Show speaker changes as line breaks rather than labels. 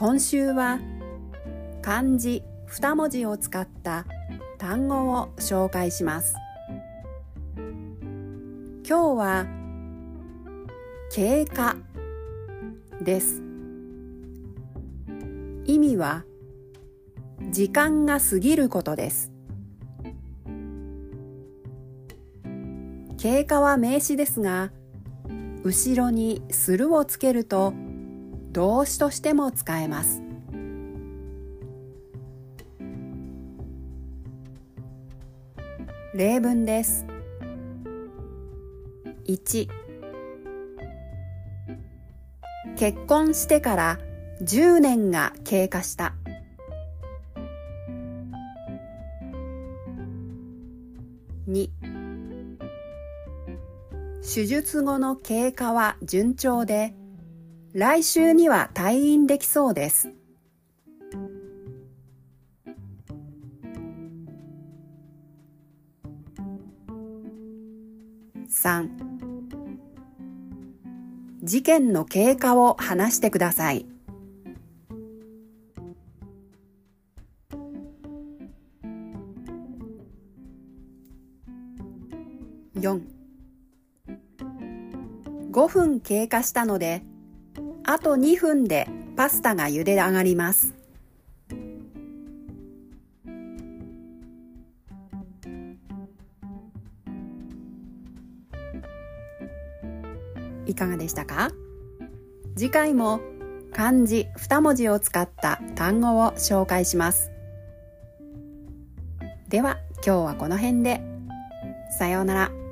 今週は漢字2文字を使った単語を紹介します。今日は経過です。意味は時間が過ぎることです。経過は名詞ですが、後ろにするをつけると動詞としても使えます。例文です。1結婚してから10年が経過した。2手術後の経過は順調で、来週には退院できそうです。3事件の経過を話してください。4 5分経過したので、あと2分でパスタが茹で上がります。いかがでしたか？次回も漢字2文字を使った単語を紹介します。では今日はこの辺で。さようなら。